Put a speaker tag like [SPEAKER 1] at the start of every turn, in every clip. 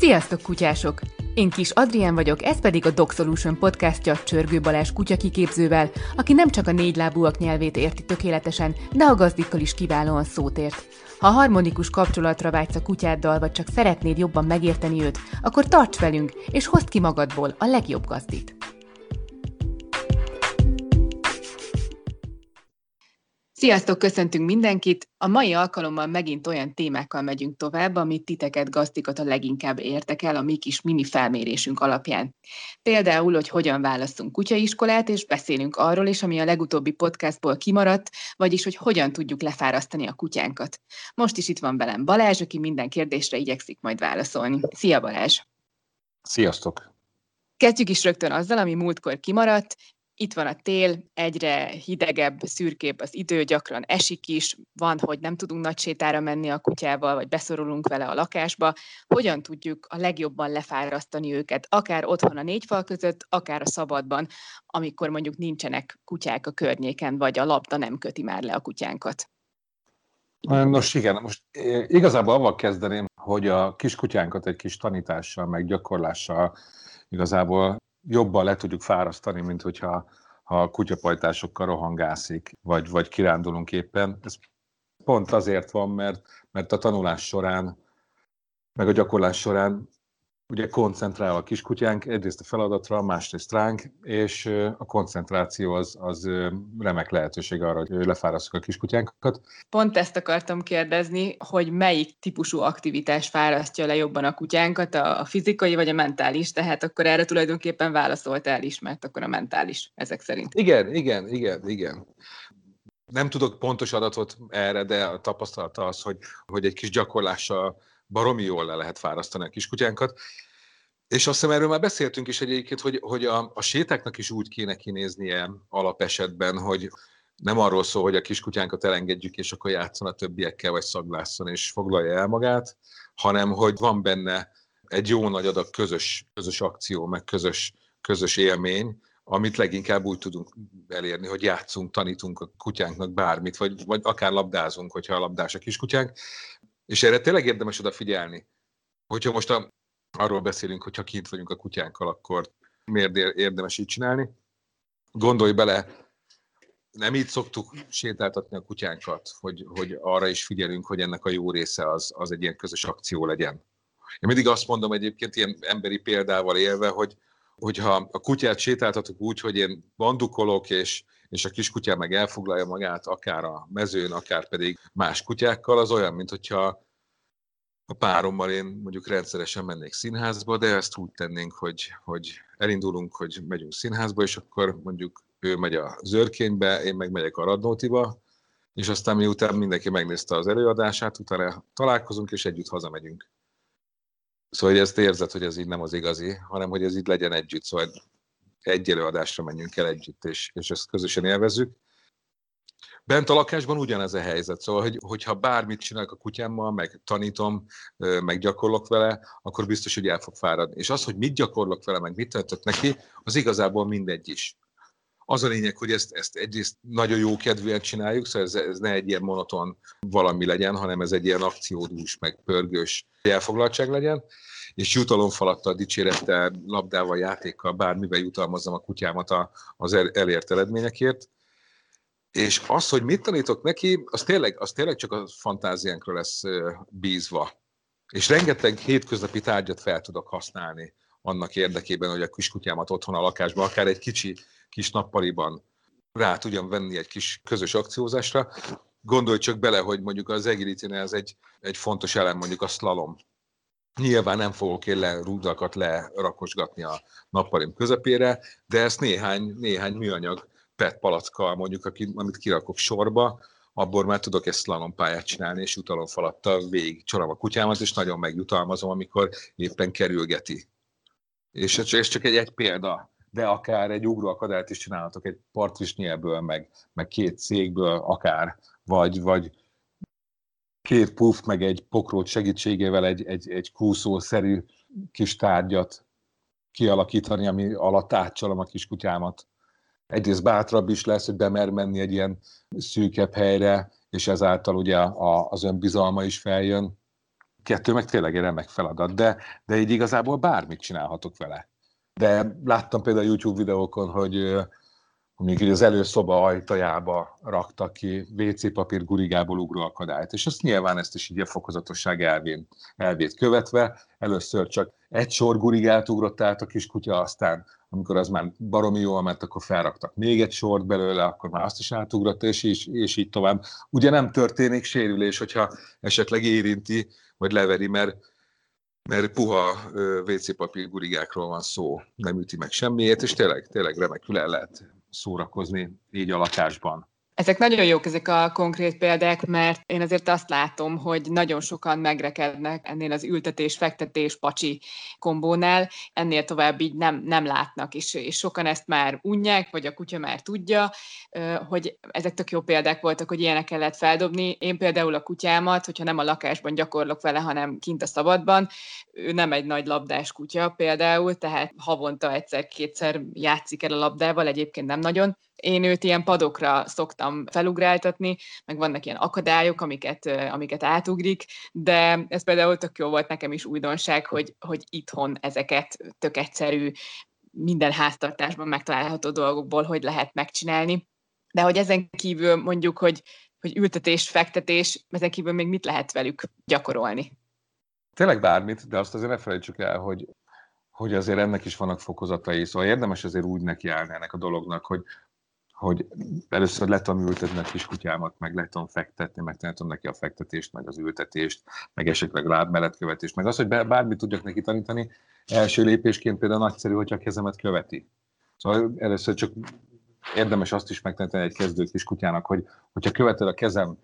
[SPEAKER 1] Sziasztok, kutyások! Én Kis Adrien vagyok, ez pedig a Dog Solution podcastja Csörgő Balázs kutyakiképzővel, aki nem csak a négylábúak nyelvét érti tökéletesen, de a gazdikkal is kiválóan szót ért. Ha harmonikus kapcsolatra vágysz a kutyáddal, vagy csak szeretnéd jobban megérteni őt, akkor tarts velünk, és hozd ki magadból a legjobb gazdit. Sziasztok, köszöntünk mindenkit! A mai alkalommal megint olyan témákkal megyünk tovább, amit titeket, gazdikat a leginkább érdekel a mi kis mini felmérésünk alapján. Például, hogy hogyan választunk kutyaiskolát, és beszélünk arról is, ami a legutóbbi podcastból kimaradt, vagyis, hogy hogyan tudjuk lefárasztani a kutyánkat. Most is itt van velem Balázs, aki minden kérdésre igyekszik majd válaszolni. Szia Balázs!
[SPEAKER 2] Sziasztok!
[SPEAKER 1] Kezdjük is rögtön azzal, ami múltkor kimaradt, itt van a tél, egyre hidegebb, szürkébb az idő, gyakran esik is, van, hogy nem tudunk nagy sétára menni a kutyával, vagy beszorulunk vele a lakásba. Hogyan tudjuk a legjobban lefárasztani őket, akár otthon a négy fal között, akár a szabadban, amikor mondjuk nincsenek kutyák a környéken, vagy a labda nem köti már le a kutyánkat?
[SPEAKER 2] Nos igen, most igazából avval kezdeném, hogy a kiskutyánkat egy kis tanítással, meg gyakorlással igazából jobban le tudjuk fárasztani, mint hogyha ha kutyapajtásokkal rohangászik, vagy, vagy kirándulunk éppen. Ez pont azért van, mert, mert a tanulás során, meg a gyakorlás során ugye koncentrál a kiskutyánk egyrészt a feladatra, másrészt ránk, és a koncentráció az, az remek lehetőség arra, hogy lefárasztjuk a kiskutyánkat.
[SPEAKER 1] Pont ezt akartam kérdezni, hogy melyik típusú aktivitás fárasztja le jobban a kutyánkat, a, a fizikai vagy a mentális, tehát akkor erre tulajdonképpen válaszoltál is, mert akkor a mentális ezek szerint.
[SPEAKER 2] Igen, igen, igen, igen. Nem tudok pontos adatot erre, de a tapasztalata az, hogy, hogy egy kis gyakorlással baromi jól le lehet fárasztani a kiskutyánkat. És azt hiszem erről már beszéltünk is egyébként, hogy, hogy a, a sétáknak is úgy kéne kinéznie alapesetben, hogy nem arról szól, hogy a kiskutyánkat elengedjük, és akkor játszon a többiekkel, vagy szaglászon, és foglalja el magát, hanem hogy van benne egy jó nagy adag közös, közös akció, meg közös, közös élmény, amit leginkább úgy tudunk elérni, hogy játszunk, tanítunk a kutyánknak bármit, vagy, vagy akár labdázunk, hogyha a labdás a kiskutyánk, és erre tényleg érdemes odafigyelni. Hogyha most a, arról beszélünk, hogyha kint vagyunk a kutyánkkal, akkor miért érdemes így csinálni? Gondolj bele, nem így szoktuk sétáltatni a kutyánkat, hogy, hogy arra is figyelünk, hogy ennek a jó része az, az egy ilyen közös akció legyen. Én mindig azt mondom egyébként ilyen emberi példával élve, hogy hogyha a kutyát sétáltatok úgy, hogy én bandukolok, és, és a kiskutyám meg elfoglalja magát, akár a mezőn, akár pedig más kutyákkal, az olyan, mint hogyha a párommal én mondjuk rendszeresen mennék színházba, de ezt úgy tennénk, hogy, hogy elindulunk, hogy megyünk színházba, és akkor mondjuk ő megy a zörkénybe, én meg megyek a Radnótiba, és aztán miután mindenki megnézte az előadását, utána találkozunk, és együtt hazamegyünk. Szóval hogy ezt érzed, hogy ez így nem az igazi, hanem hogy ez így legyen együtt, szóval egy előadásra menjünk el együtt, és, és ezt közösen élvezzük. Bent a lakásban ugyanez a helyzet, szóval, hogy, hogyha bármit csinálok a kutyámmal, meg tanítom, meg gyakorlok vele, akkor biztos, hogy el fog fáradni. És az, hogy mit gyakorlok vele, meg mit töltök neki, az igazából mindegy is. Az a lényeg, hogy ezt, ezt egyrészt nagyon jó kedvűen csináljuk, szóval ez, ez ne egy ilyen monoton valami legyen, hanem ez egy ilyen akciódús, meg pörgős elfoglaltság legyen, és jutalomfalattal, dicsérettel, labdával, játékkal, bármivel jutalmazzam a kutyámat az elért eredményekért. És az, hogy mit tanítok neki, az tényleg, az tényleg csak a fantáziánkra lesz bízva. És rengeteg hétköznapi tárgyat fel tudok használni annak érdekében, hogy a kiskutyámat otthon a lakásban, akár egy kicsi kis nappaliban rá tudjam venni egy kis közös akciózásra. Gondolj csak bele, hogy mondjuk az agility ez egy, egy fontos elem, mondjuk a slalom. Nyilván nem fogok én le rúdakat lerakosgatni a nappalim közepére, de ezt néhány, néhány műanyag PET palackkal mondjuk, amit kirakok sorba, abból már tudok ezt slalompályát csinálni, és jutalomfalattal végig csalom a kutyámat, és nagyon megjutalmazom, amikor éppen kerülgeti. És ez csak egy, egy példa, de akár egy ugróakadályt is csinálhatok egy partrisnyelből, meg, meg két cégből, akár, vagy, vagy két puff, meg egy pokrót segítségével egy, egy, egy kúszószerű kis tárgyat kialakítani, ami alatt átcsalom a kis kutyámat egyrészt bátrabb is lesz, hogy bemer menni egy ilyen szűkebb helyre, és ezáltal ugye a, az önbizalma is feljön. kettő meg tényleg egy remek feladat, de, de így igazából bármit csinálhatok vele. De láttam például YouTube videókon, hogy így az előszoba ajtajába raktak ki WC papír gurigából ugró akadályt. És azt nyilván ezt is így a fokozatosság elvén, elvét követve, először csak egy sor gurigát ugrott át a kiskutya, aztán amikor az már baromi jól ment, akkor felraktak még egy sort belőle, akkor már azt is átugrott, és, és, és így tovább. Ugye nem történik sérülés, hogyha esetleg érinti, vagy leveri, mert mert puha WC papír gurigákról van szó, nem üti meg semmiért, és tényleg, tényleg remekül el lehet szórakozni így a lakásban.
[SPEAKER 1] Ezek nagyon jók, ezek a konkrét példák, mert én azért azt látom, hogy nagyon sokan megrekednek ennél az ültetés, fektetés, pacsi kombónál, ennél tovább így nem, nem látnak, és, és sokan ezt már unják, vagy a kutya már tudja, hogy ezek tök jó példák voltak, hogy ilyenek lehet feldobni. Én például a kutyámat, hogyha nem a lakásban gyakorlok vele, hanem kint a szabadban, ő nem egy nagy labdás kutya például, tehát havonta egyszer-kétszer játszik el a labdával, egyébként nem nagyon, én őt ilyen padokra szoktam felugráltatni, meg vannak ilyen akadályok, amiket, amiket átugrik, de ez például tök jó volt nekem is újdonság, hogy, hogy itthon ezeket tök egyszerű, minden háztartásban megtalálható dolgokból, hogy lehet megcsinálni. De hogy ezen kívül mondjuk, hogy, hogy ültetés, fektetés, ezen kívül még mit lehet velük gyakorolni?
[SPEAKER 2] Tényleg bármit, de azt azért ne felejtsük el, hogy hogy azért ennek is vannak fokozatai, szóval érdemes azért úgy nekiállni ennek a dolognak, hogy, hogy először le tudom ültetni a kiskutyámat, meg le tudom fektetni, meg tanítom neki a fektetést, meg az ültetést, meg esetleg lábmeletkövetést, meg az, hogy bármit tudjak neki tanítani, első lépésként például nagyszerű, hogyha a kezemet követi. Szóval először csak érdemes azt is megtenni egy kezdő kiskutyának, hogy hogyha követed a kezem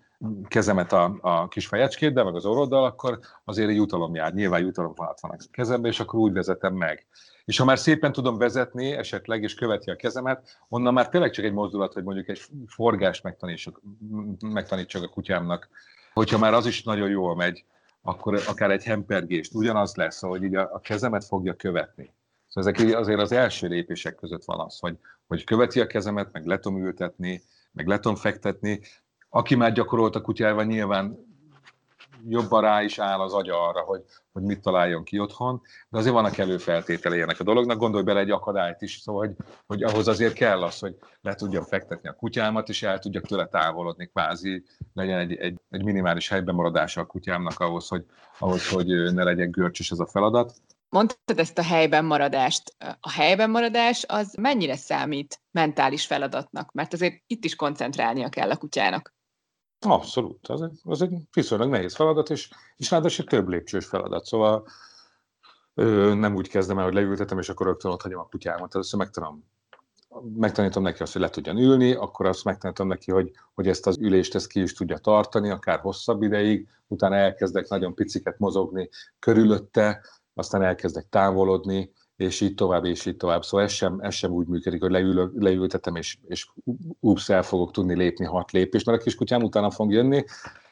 [SPEAKER 2] kezemet a, a kis fejecskéddel, meg az orroddal, akkor azért egy jutalom jár. Nyilván jutalom van a kezembe, és akkor úgy vezetem meg. És ha már szépen tudom vezetni esetleg, és követi a kezemet, onnan már tényleg csak egy mozdulat, hogy mondjuk egy forgást megtanítsak, megtanítsak a kutyámnak. Hogyha már az is nagyon jól megy, akkor akár egy hempergést, ugyanaz lesz, hogy így a, a kezemet fogja követni. Szóval ezek azért az első lépések között van az, hogy, hogy követi a kezemet, meg le tudom ültetni, meg le tudom fektetni, aki már gyakorolt a kutyával, nyilván jobban rá is áll az agya arra, hogy, hogy mit találjon ki otthon, de azért vannak előfeltételei ennek a dolognak, gondolj bele egy akadályt is, szóval hogy, hogy ahhoz azért kell az, hogy le tudjam fektetni a kutyámat, és el tudjak tőle távolodni, kvázi legyen egy, egy, egy minimális helyben maradása a kutyámnak ahhoz, hogy, ahhoz, hogy ne legyen görcsös ez a feladat.
[SPEAKER 1] Mondtad ezt a helyben maradást. A helyben maradás az mennyire számít mentális feladatnak? Mert azért itt is koncentrálnia kell a kutyának.
[SPEAKER 2] Abszolút. Az egy, az egy viszonylag nehéz feladat, és, és ráadásul több lépcsős feladat. Szóval ö, nem úgy kezdem el, hogy leültetem, és akkor rögtön ott hagyom a kutyámat. Először megtanom, megtanítom neki azt, hogy le tudjon ülni, akkor azt megtanítom neki, hogy, hogy ezt az ülést ezt ki is tudja tartani, akár hosszabb ideig, utána elkezdek nagyon piciket mozogni körülötte, aztán elkezdek távolodni, és így tovább, és így tovább. Szóval ez sem, ez sem úgy működik, hogy leül, leültetem, és, és ups, el fogok tudni lépni hat lépést, mert a kiskutyám utána fog jönni,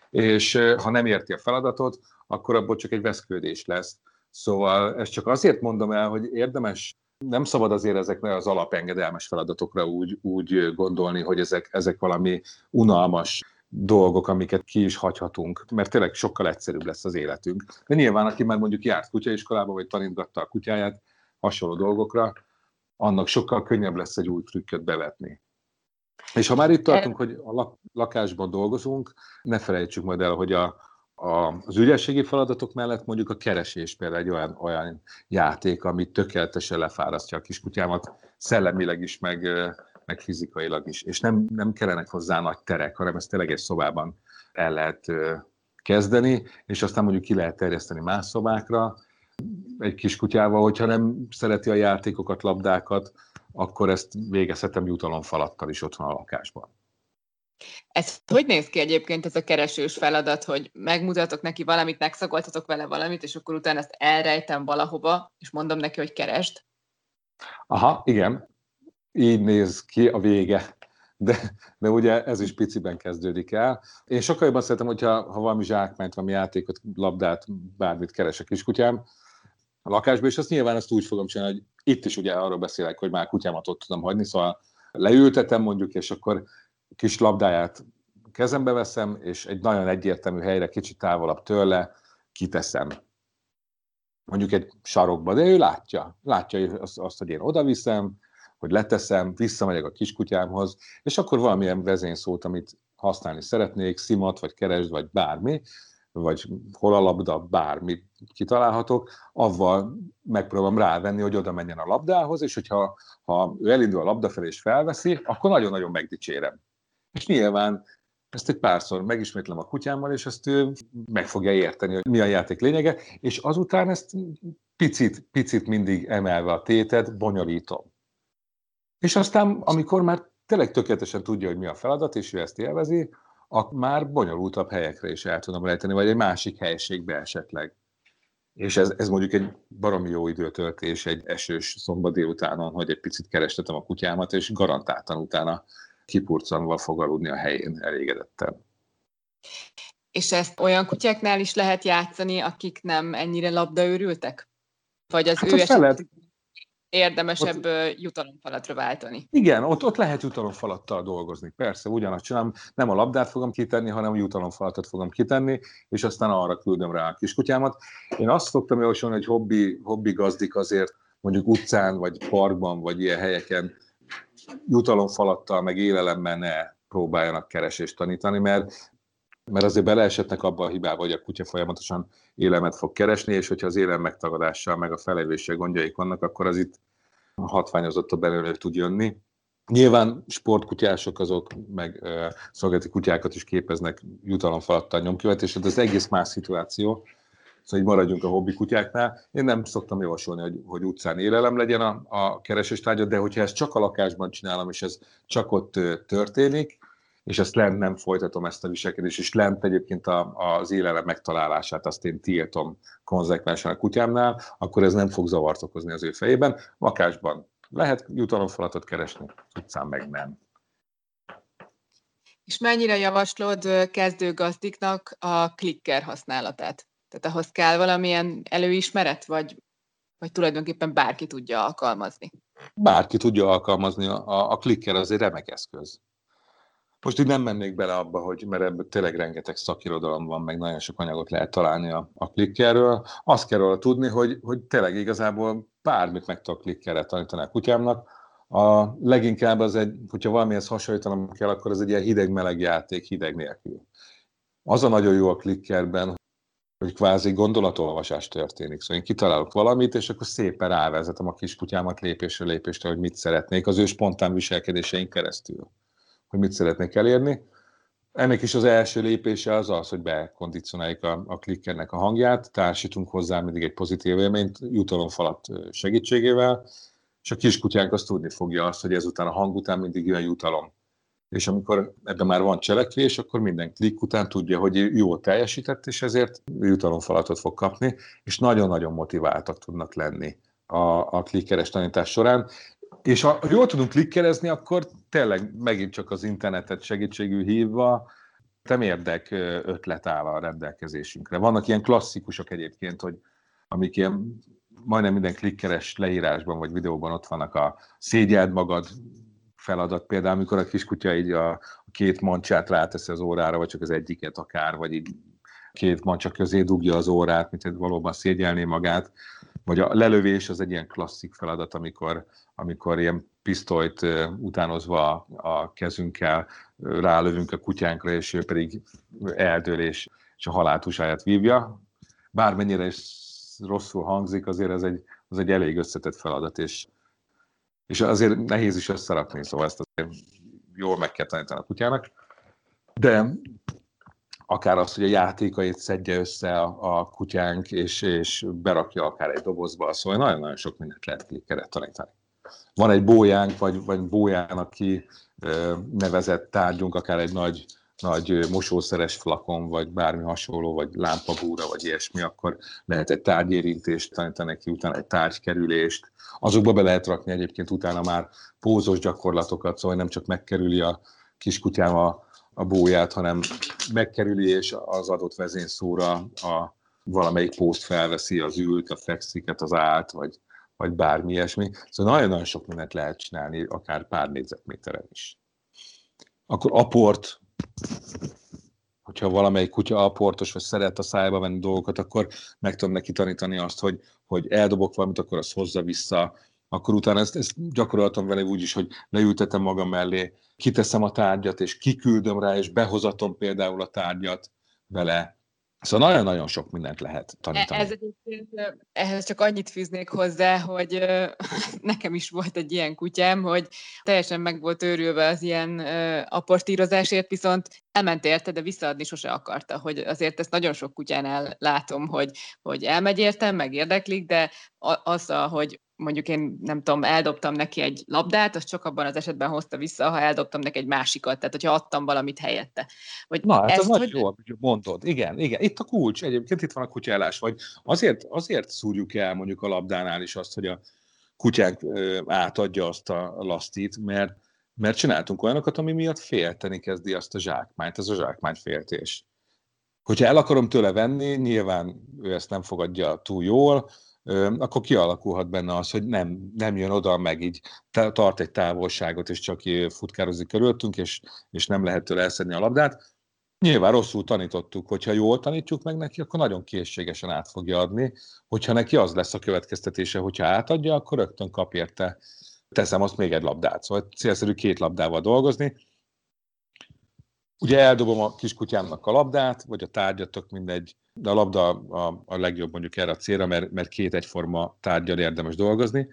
[SPEAKER 2] és ha nem érti a feladatot, akkor abból csak egy veszkődés lesz. Szóval ezt csak azért mondom el, hogy érdemes, nem szabad azért ezekre az alapengedelmes feladatokra úgy, úgy gondolni, hogy ezek, ezek valami unalmas dolgok, amiket ki is hagyhatunk, mert tényleg sokkal egyszerűbb lesz az életünk. De nyilván, aki már mondjuk járt kutyaiskolába, vagy tanítgatta a kutyáját, hasonló dolgokra, annak sokkal könnyebb lesz egy új trükköt bevetni. És ha már itt tartunk, hogy a lakásban dolgozunk, ne felejtsük majd el, hogy a, a, az ügyességi feladatok mellett mondjuk a keresés például egy olyan, olyan játék, ami tökéletesen lefárasztja a kiskutyámat, szellemileg is, meg, meg fizikailag is. És nem, nem kellenek hozzá nagy terek, hanem ezt tényleg egy szobában el lehet kezdeni, és aztán mondjuk ki lehet terjeszteni más szobákra, egy kis kutyával, hogyha nem szereti a játékokat, labdákat, akkor ezt végezhetem jutalomfalattal is otthon a lakásban.
[SPEAKER 1] Ez hogy néz ki egyébként ez a keresős feladat, hogy megmutatok neki valamit, megszagoltatok vele valamit, és akkor utána ezt elrejtem valahova, és mondom neki, hogy keresd?
[SPEAKER 2] Aha, igen. Így néz ki a vége. De, de ugye ez is piciben kezdődik el. Én sokkal jobban szeretem, hogyha ha valami zsákmányt, valami játékot, labdát, bármit keres a kiskutyám, a lakásba, és azt nyilván azt úgy fogom csinálni, hogy itt is ugye arról beszélek, hogy már kutyámat ott tudom hagyni, szóval leültetem mondjuk, és akkor kis labdáját kezembe veszem, és egy nagyon egyértelmű helyre, kicsit távolabb tőle, kiteszem. Mondjuk egy sarokba, de ő látja, látja azt, azt hogy én odaviszem, hogy leteszem, visszamegyek a kiskutyámhoz, és akkor valamilyen vezényszót, amit használni szeretnék, szimat, vagy keresd, vagy bármi, vagy hol a labda, bármi kitalálhatok, avval megpróbálom rávenni, hogy oda menjen a labdához, és hogyha ha ő elindul a labda felé és felveszi, akkor nagyon-nagyon megdicsérem. És nyilván ezt egy párszor megismétlem a kutyámmal, és ezt ő meg fogja érteni, hogy mi a játék lényege, és azután ezt picit, picit mindig emelve a tétet, bonyolítom. És aztán, amikor már tényleg tökéletesen tudja, hogy mi a feladat, és ő ezt élvezi, akkor már bonyolultabb helyekre is el tudom lejteni, vagy egy másik helységbe esetleg. És ez, ez mondjuk egy baromi jó időtöltés egy esős szombat délutánon, hogy egy picit kerestetem a kutyámat, és garantáltan utána kipurcanva fog aludni a helyén elégedetten.
[SPEAKER 1] És ezt olyan kutyáknál is lehet játszani, akik nem ennyire labdaőrültek? Vagy az hát ő esetben érdemesebb ott, jutalomfalatra váltani?
[SPEAKER 2] Igen, ott, ott lehet jutalomfalattal dolgozni. Persze, ugyanazt csinálom, nem a labdát fogom kitenni, hanem a jutalomfalatot fogom kitenni, és aztán arra küldöm rá a kiskutyámat. Én azt szoktam javasolni, hogy hobbi, hobbi gazdik azért mondjuk utcán, vagy parkban, vagy ilyen helyeken jutalomfalattal, meg élelemmel ne próbáljanak keresést tanítani, mert, mert azért beleesetnek abba a hibába, hogy a kutya folyamatosan élemet fog keresni, és hogyha az élem megtagadással, meg a felelősség gondjaik vannak, akkor az itt hatványozottabb belőle tud jönni. Nyilván sportkutyások azok, meg uh, szolgálati kutyákat is képeznek jutalomfalattal nyomkivetésre, de az egész más szituáció. Szóval így maradjunk a hobbi kutyáknál. Én nem szoktam javasolni, hogy, hogy utcán élelem legyen a, a kereséstárgya, de hogyha ezt csak a lakásban csinálom, és ez csak ott történik, és ezt lent nem folytatom ezt a viselkedést, és lent egyébként a, az élelem megtalálását azt én tiltom konzekvensen a kutyámnál, akkor ez nem fog zavart okozni az ő fejében. Lakásban lehet jutalomfalatot keresni, utcán meg nem.
[SPEAKER 1] És mennyire javaslod kezdőgazdiknak a klikker használatát? Tehát ahhoz kell valamilyen előismeret, vagy, vagy tulajdonképpen bárki tudja alkalmazni?
[SPEAKER 2] Bárki tudja alkalmazni, a, a klikker az egy remek eszköz. Most így nem mennék bele abba, hogy mert ebből tényleg rengeteg szakirodalom van, meg nagyon sok anyagot lehet találni a, a klikkerről. Azt kell róla tudni, hogy, hogy tényleg igazából bármit meg tudok klikkerre tanítani a kutyámnak. A leginkább az egy, hogyha valamihez hasonlítanom kell, akkor ez egy ilyen hideg-meleg játék hideg nélkül. Az a nagyon jó a klikkerben, hogy kvázi gondolatolvasás történik. Szóval én kitalálok valamit, és akkor szépen rávezetem a kiskutyámat lépésre lépésre, hogy mit szeretnék az ő spontán viselkedéseink keresztül, hogy mit szeretnék elérni. Ennek is az első lépése az az, hogy bekondicionáljuk a, a klikkernek a hangját, társítunk hozzá mindig egy pozitív élményt jutalomfalat segítségével, és a kiskutyánk azt tudni fogja azt, hogy ezután a hang után mindig jön jutalom és amikor ebben már van cselekvés, akkor minden klik után tudja, hogy jó teljesített, és ezért jutalomfalatot fog kapni, és nagyon-nagyon motiváltak tudnak lenni a, a klikkeres tanítás során. És ha jól tudunk klikkerezni, akkor tényleg megint csak az internetet segítségül hívva, nem érdek ötlet áll a rendelkezésünkre. Vannak ilyen klasszikusok egyébként, hogy amik ilyen majdnem minden klikkeres leírásban vagy videóban ott vannak a szégyeld magad feladat például, amikor a kiskutya így a, két mancsát ráteszi az órára, vagy csak az egyiket akár, vagy így két mancsa közé dugja az órát, mint valóban szégyelné magát. Vagy a lelövés az egy ilyen klasszik feladat, amikor, amikor ilyen pisztolyt utánozva a kezünkkel rálövünk a kutyánkra, és ő pedig eldől és, és a haláltusáját vívja. Bármennyire is rosszul hangzik, azért ez egy, az egy elég összetett feladat, és és azért nehéz is összerakni, szóval ezt azért jól meg kell tanítani a kutyának. De akár azt, hogy a játékait szedje össze a, a kutyánk, és, és berakja akár egy dobozba, szóval nagyon-nagyon sok mindent lehet klikkeret tanítani. Van egy bójánk, vagy, vagy bójának ki nevezett tárgyunk, akár egy nagy nagy mosószeres flakon, vagy bármi hasonló, vagy lámpabúra, vagy ilyesmi, akkor lehet egy tárgyérintést tanítani neki, utána egy tárgykerülést. Azokba be lehet rakni egyébként utána már pózos gyakorlatokat, szóval nem csak megkerüli a kiskutyám a, a bóját, hanem megkerüli és az adott vezényszóra a valamelyik pózt felveszi, az ült, a feksziket, az állt, vagy, vagy bármi ilyesmi. Szóval nagyon-nagyon sok mindent lehet csinálni, akár pár négyzetméteren is. Akkor aport, hogyha valamelyik kutya alportos, vagy szeret a szájába venni dolgokat, akkor meg tudom neki tanítani azt, hogy, hogy eldobok valamit, akkor azt hozza vissza, akkor utána ezt, ezt gyakoroltam vele úgy is, hogy leültetem magam mellé, kiteszem a tárgyat, és kiküldöm rá, és behozatom például a tárgyat vele, Szóval nagyon-nagyon sok mindent lehet tanítani.
[SPEAKER 1] Ez egyébként, ehhez csak annyit fűznék hozzá, hogy nekem is volt egy ilyen kutyám, hogy teljesen meg volt őrülve az ilyen aportírozásért, viszont elment érte, de visszaadni sose akarta, hogy azért ezt nagyon sok kutyánál látom, hogy, hogy elmegy értem, meg érdeklik, de az, hogy mondjuk én nem tudom, eldobtam neki egy labdát, az csak abban az esetben hozta vissza, ha eldobtam neki egy másikat, tehát hogyha adtam valamit helyette.
[SPEAKER 2] Vagy Na, hát ez nagy jó, hogy mondod. Igen, igen. Itt a kulcs, egyébként itt van a kutyálás, vagy azért, azért szúrjuk el mondjuk a labdánál is azt, hogy a kutyánk átadja azt a lasztit, mert, mert csináltunk olyanokat, ami miatt félteni kezdi azt a zsákmányt, ez a zsákmányféltés. Hogyha el akarom tőle venni, nyilván ő ezt nem fogadja túl jól, akkor kialakulhat benne az, hogy nem, nem jön oda, meg így tart egy távolságot, és csak futkározik körülöttünk, és, és nem lehet tőle elszedni a labdát. Nyilván rosszul tanítottuk, hogyha jól tanítjuk meg neki, akkor nagyon készségesen át fogja adni. Hogyha neki az lesz a következtetése, hogyha átadja, akkor rögtön kap érte. Teszem azt még egy labdát. Szóval célszerű két labdával dolgozni. Ugye eldobom a kiskutyámnak a labdát, vagy a tárgyatok, mindegy, de a labda a, a legjobb mondjuk erre a célra, mert, mert két egyforma tárgyal érdemes dolgozni.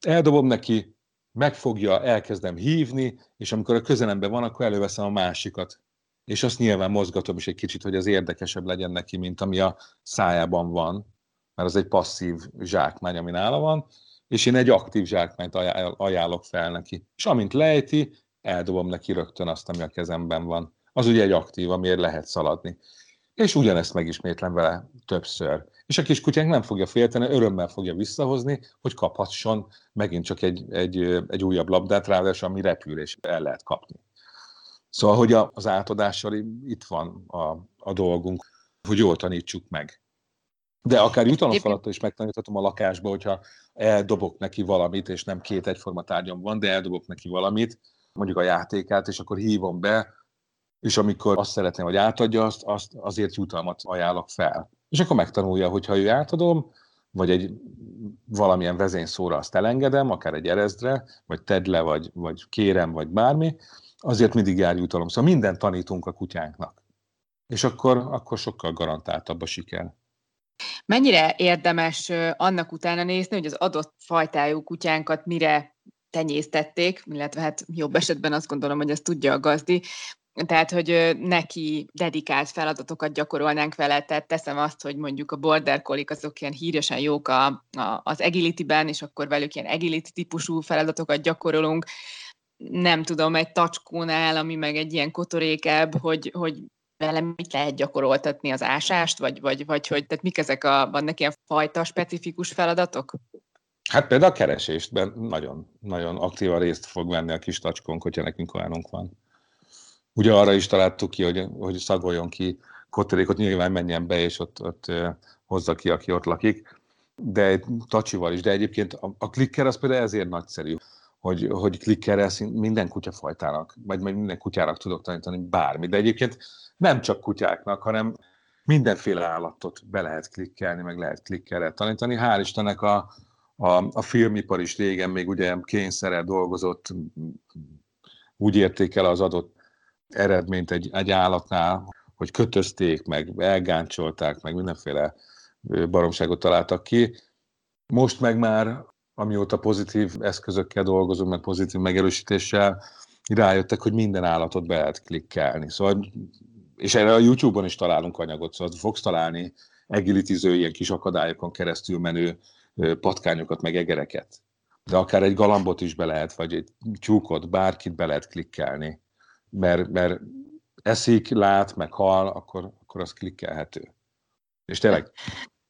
[SPEAKER 2] Eldobom neki, megfogja, elkezdem hívni, és amikor a közelemben van, akkor előveszem a másikat. És azt nyilván mozgatom is egy kicsit, hogy az érdekesebb legyen neki, mint ami a szájában van, mert az egy passzív zsákmány, ami nála van, és én egy aktív zsákmányt ajánlok fel neki. És amint lejti, eldobom neki rögtön azt, ami a kezemben van. Az ugye egy aktív, amiért lehet szaladni. És ugyanezt megismétlem vele többször. És a kiskutyánk nem fogja félteni, örömmel fogja visszahozni, hogy kaphasson megint csak egy, egy, egy újabb labdát, ráadásul ami repül, és el lehet kapni. Szóval, hogy az átadással itt van a, a dolgunk, hogy jól tanítsuk meg. De akár jutalomfalattal is megtaníthatom a lakásba, hogyha eldobok neki valamit, és nem két egyforma tárgyam van, de eldobok neki valamit, mondjuk a játékát, és akkor hívom be, és amikor azt szeretném, hogy átadja, azt, azt azért jutalmat ajánlok fel. És akkor megtanulja, hogy ha ő átadom, vagy egy valamilyen vezényszóra azt elengedem, akár egy erezdre, vagy tedd le, vagy, vagy kérem, vagy bármi, azért mindig jár jutalom. Szóval mindent tanítunk a kutyánknak. És akkor, akkor sokkal garantáltabb a siker.
[SPEAKER 1] Mennyire érdemes annak utána nézni, hogy az adott fajtájú kutyánkat mire tenyésztették, illetve hát jobb esetben azt gondolom, hogy ezt tudja a gazdi, tehát, hogy neki dedikált feladatokat gyakorolnánk vele, tehát teszem azt, hogy mondjuk a border collie azok ilyen híresen jók a, a, az agility-ben, és akkor velük ilyen agility típusú feladatokat gyakorolunk, nem tudom, egy tacskónál, ami meg egy ilyen kotorékebb, hogy, hogy vele mit lehet gyakoroltatni az ásást, vagy, vagy, vagy hogy, tehát mik ezek a, vannak ilyen fajta specifikus feladatok?
[SPEAKER 2] Hát például a keresésben nagyon, nagyon aktívan részt fog venni a kis tacskónk, hogyha nekünk olyanunk van. Ugye arra is találtuk ki, hogy, hogy szagoljon ki koterékot, nyilván menjen be, és ott, ott hozza ki, aki ott lakik, de tacsival is. De egyébként a, a klikker az például ezért nagyszerű, hogy, hogy klikkerrel minden kutyafajtának, vagy minden kutyának tudok tanítani bármi. De egyébként nem csak kutyáknak, hanem mindenféle állatot be lehet klikkelni, meg lehet klikkerrel tanítani. Hál' Istennek a, a, a filmipar is régen még ugye kényszerrel dolgozott, úgy értékel az adott eredményt egy, egy állatnál, hogy kötözték, meg elgáncsolták, meg mindenféle baromságot találtak ki. Most meg már, amióta pozitív eszközökkel dolgozunk, meg pozitív megerősítéssel, rájöttek, hogy minden állatot be lehet klikkelni. Szóval, és erre a YouTube-on is találunk anyagot, szóval fogsz találni egilitiző, ilyen kis akadályokon keresztül menő patkányokat, meg egereket. De akár egy galambot is be lehet, vagy egy tyúkot, bárkit be lehet klikkelni mert, mert eszik, lát, meg hal, akkor, akkor az klikkelhető. És tényleg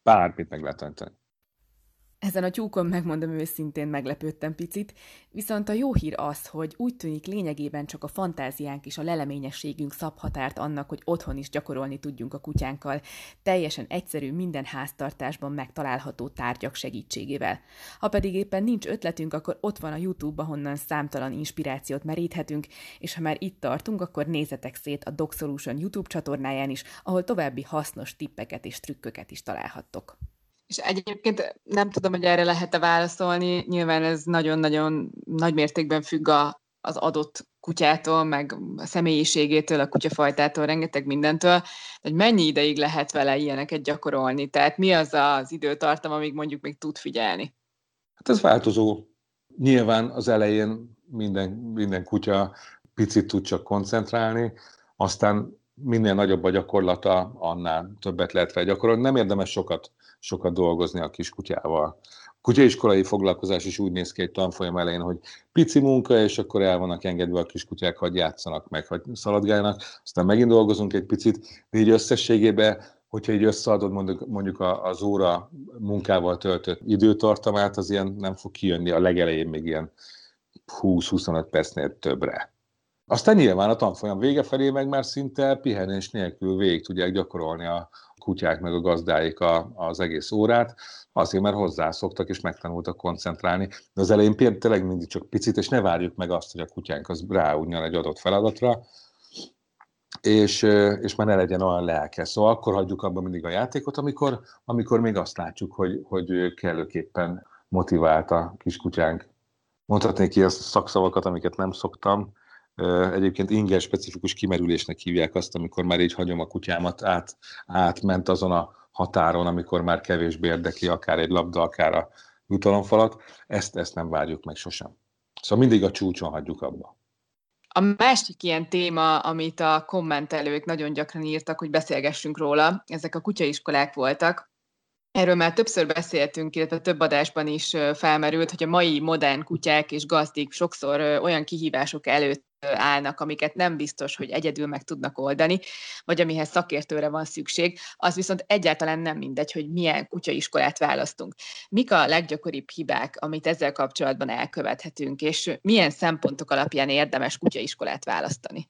[SPEAKER 2] bármit meg lehet tanítani.
[SPEAKER 1] Ezen a tyúkon megmondom őszintén meglepődtem picit, viszont a jó hír az, hogy úgy tűnik lényegében csak a fantáziánk és a leleményességünk szabhatárt annak, hogy otthon is gyakorolni tudjunk a kutyánkkal, teljesen egyszerű minden háztartásban megtalálható tárgyak segítségével. Ha pedig éppen nincs ötletünk, akkor ott van a YouTube, ahonnan számtalan inspirációt meríthetünk, és ha már itt tartunk, akkor nézzetek szét a Dog Solution YouTube csatornáján is, ahol további hasznos tippeket és trükköket is találhattok. És egyébként nem tudom, hogy erre lehet-e válaszolni, nyilván ez nagyon-nagyon nagy mértékben függ a, az adott kutyától, meg a személyiségétől, a kutyafajtától, rengeteg mindentől, hogy mennyi ideig lehet vele ilyeneket gyakorolni, tehát mi az az időtartam, amíg mondjuk még tud figyelni?
[SPEAKER 2] Hát ez változó. Nyilván az elején minden, minden kutya picit tud csak koncentrálni, aztán minél nagyobb a gyakorlata, annál többet lehet vele gyakorolni. Nem érdemes sokat sokat dolgozni a kiskutyával. A kutyaiskolai foglalkozás is úgy néz ki egy tanfolyam elején, hogy pici munka, és akkor el vannak engedve a kiskutyák, hogy játszanak meg, hogy szaladgáljanak, aztán megint dolgozunk egy picit, de így összességében hogyha így összeadod mondjuk, mondjuk az óra munkával töltött időtartamát, az ilyen nem fog kijönni a legelején még ilyen 20-25 percnél többre. Aztán nyilván a tanfolyam vége felé meg már szinte pihenés nélkül végig tudják gyakorolni a, kutyák meg a gazdáik a, az egész órát, azért, mert hozzászoktak és megtanultak koncentrálni. De az elején például mindig csak picit, és ne várjuk meg azt, hogy a kutyánk az ráúdjon egy adott feladatra, és, és már ne legyen olyan lelke. Szóval akkor hagyjuk abban mindig a játékot, amikor, amikor még azt látjuk, hogy, hogy kellőképpen motivált a kiskutyánk. Mondhatnék a szakszavakat, amiket nem szoktam, Egyébként inger specifikus kimerülésnek hívják azt, amikor már így hagyom a kutyámat, át, átment azon a határon, amikor már kevésbé érdekli akár egy labda, akár a jutalomfalat. Ezt, ezt nem várjuk meg sosem. Szóval mindig a csúcson hagyjuk abba.
[SPEAKER 1] A másik ilyen téma, amit a kommentelők nagyon gyakran írtak, hogy beszélgessünk róla, ezek a kutyaiskolák voltak. Erről már többször beszéltünk, illetve több adásban is felmerült, hogy a mai modern kutyák és gazdik sokszor olyan kihívások előtt állnak, amiket nem biztos, hogy egyedül meg tudnak oldani, vagy amihez szakértőre van szükség, az viszont egyáltalán nem mindegy, hogy milyen kutyaiskolát választunk. Mik a leggyakoribb hibák, amit ezzel kapcsolatban elkövethetünk, és milyen szempontok alapján érdemes kutyaiskolát választani?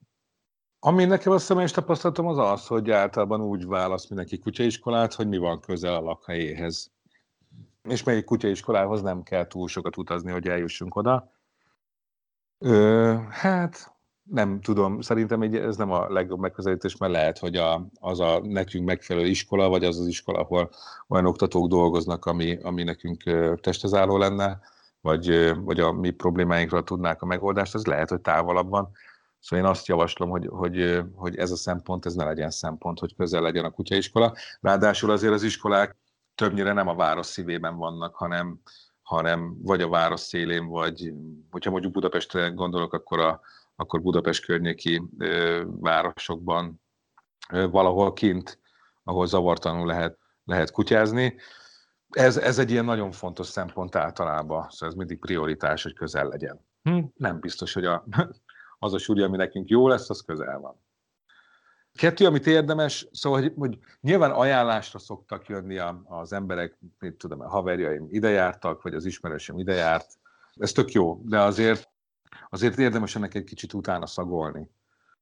[SPEAKER 2] Ami nekem a személyes tapasztalatom az az, hogy általában úgy választ mindenki kutyaiskolát, hogy mi van közel a lakhelyéhez. És melyik kutyaiskolához nem kell túl sokat utazni, hogy eljussunk oda. Ö, hát nem tudom, szerintem ez nem a legjobb megközelítés, mert lehet, hogy a, az a nekünk megfelelő iskola, vagy az az iskola, ahol olyan oktatók dolgoznak, ami, ami nekünk testezálló lenne, vagy, vagy a mi problémáinkra tudnák a megoldást, az lehet, hogy távolabb van. Szóval én azt javaslom, hogy, hogy, hogy ez a szempont, ez ne legyen szempont, hogy közel legyen a kutyaiskola. Ráadásul azért az iskolák többnyire nem a város szívében vannak, hanem, hanem vagy a város szélén, vagy hogyha mondjuk Budapestre gondolok, akkor, a, akkor Budapest környéki ö, városokban ö, valahol kint, ahol zavartanul lehet, lehet kutyázni. Ez, ez egy ilyen nagyon fontos szempont általában, szóval ez mindig prioritás, hogy közel legyen. Hm? Nem biztos, hogy a, az a súly, ami nekünk jó lesz, az közel van. Kettő, amit érdemes, szóval, hogy, hogy nyilván ajánlásra szoktak jönni az emberek, mit tudom, a haverjaim ide jártak, vagy az ismerősöm ide járt. Ez tök jó, de azért, azért érdemes ennek egy kicsit utána szagolni.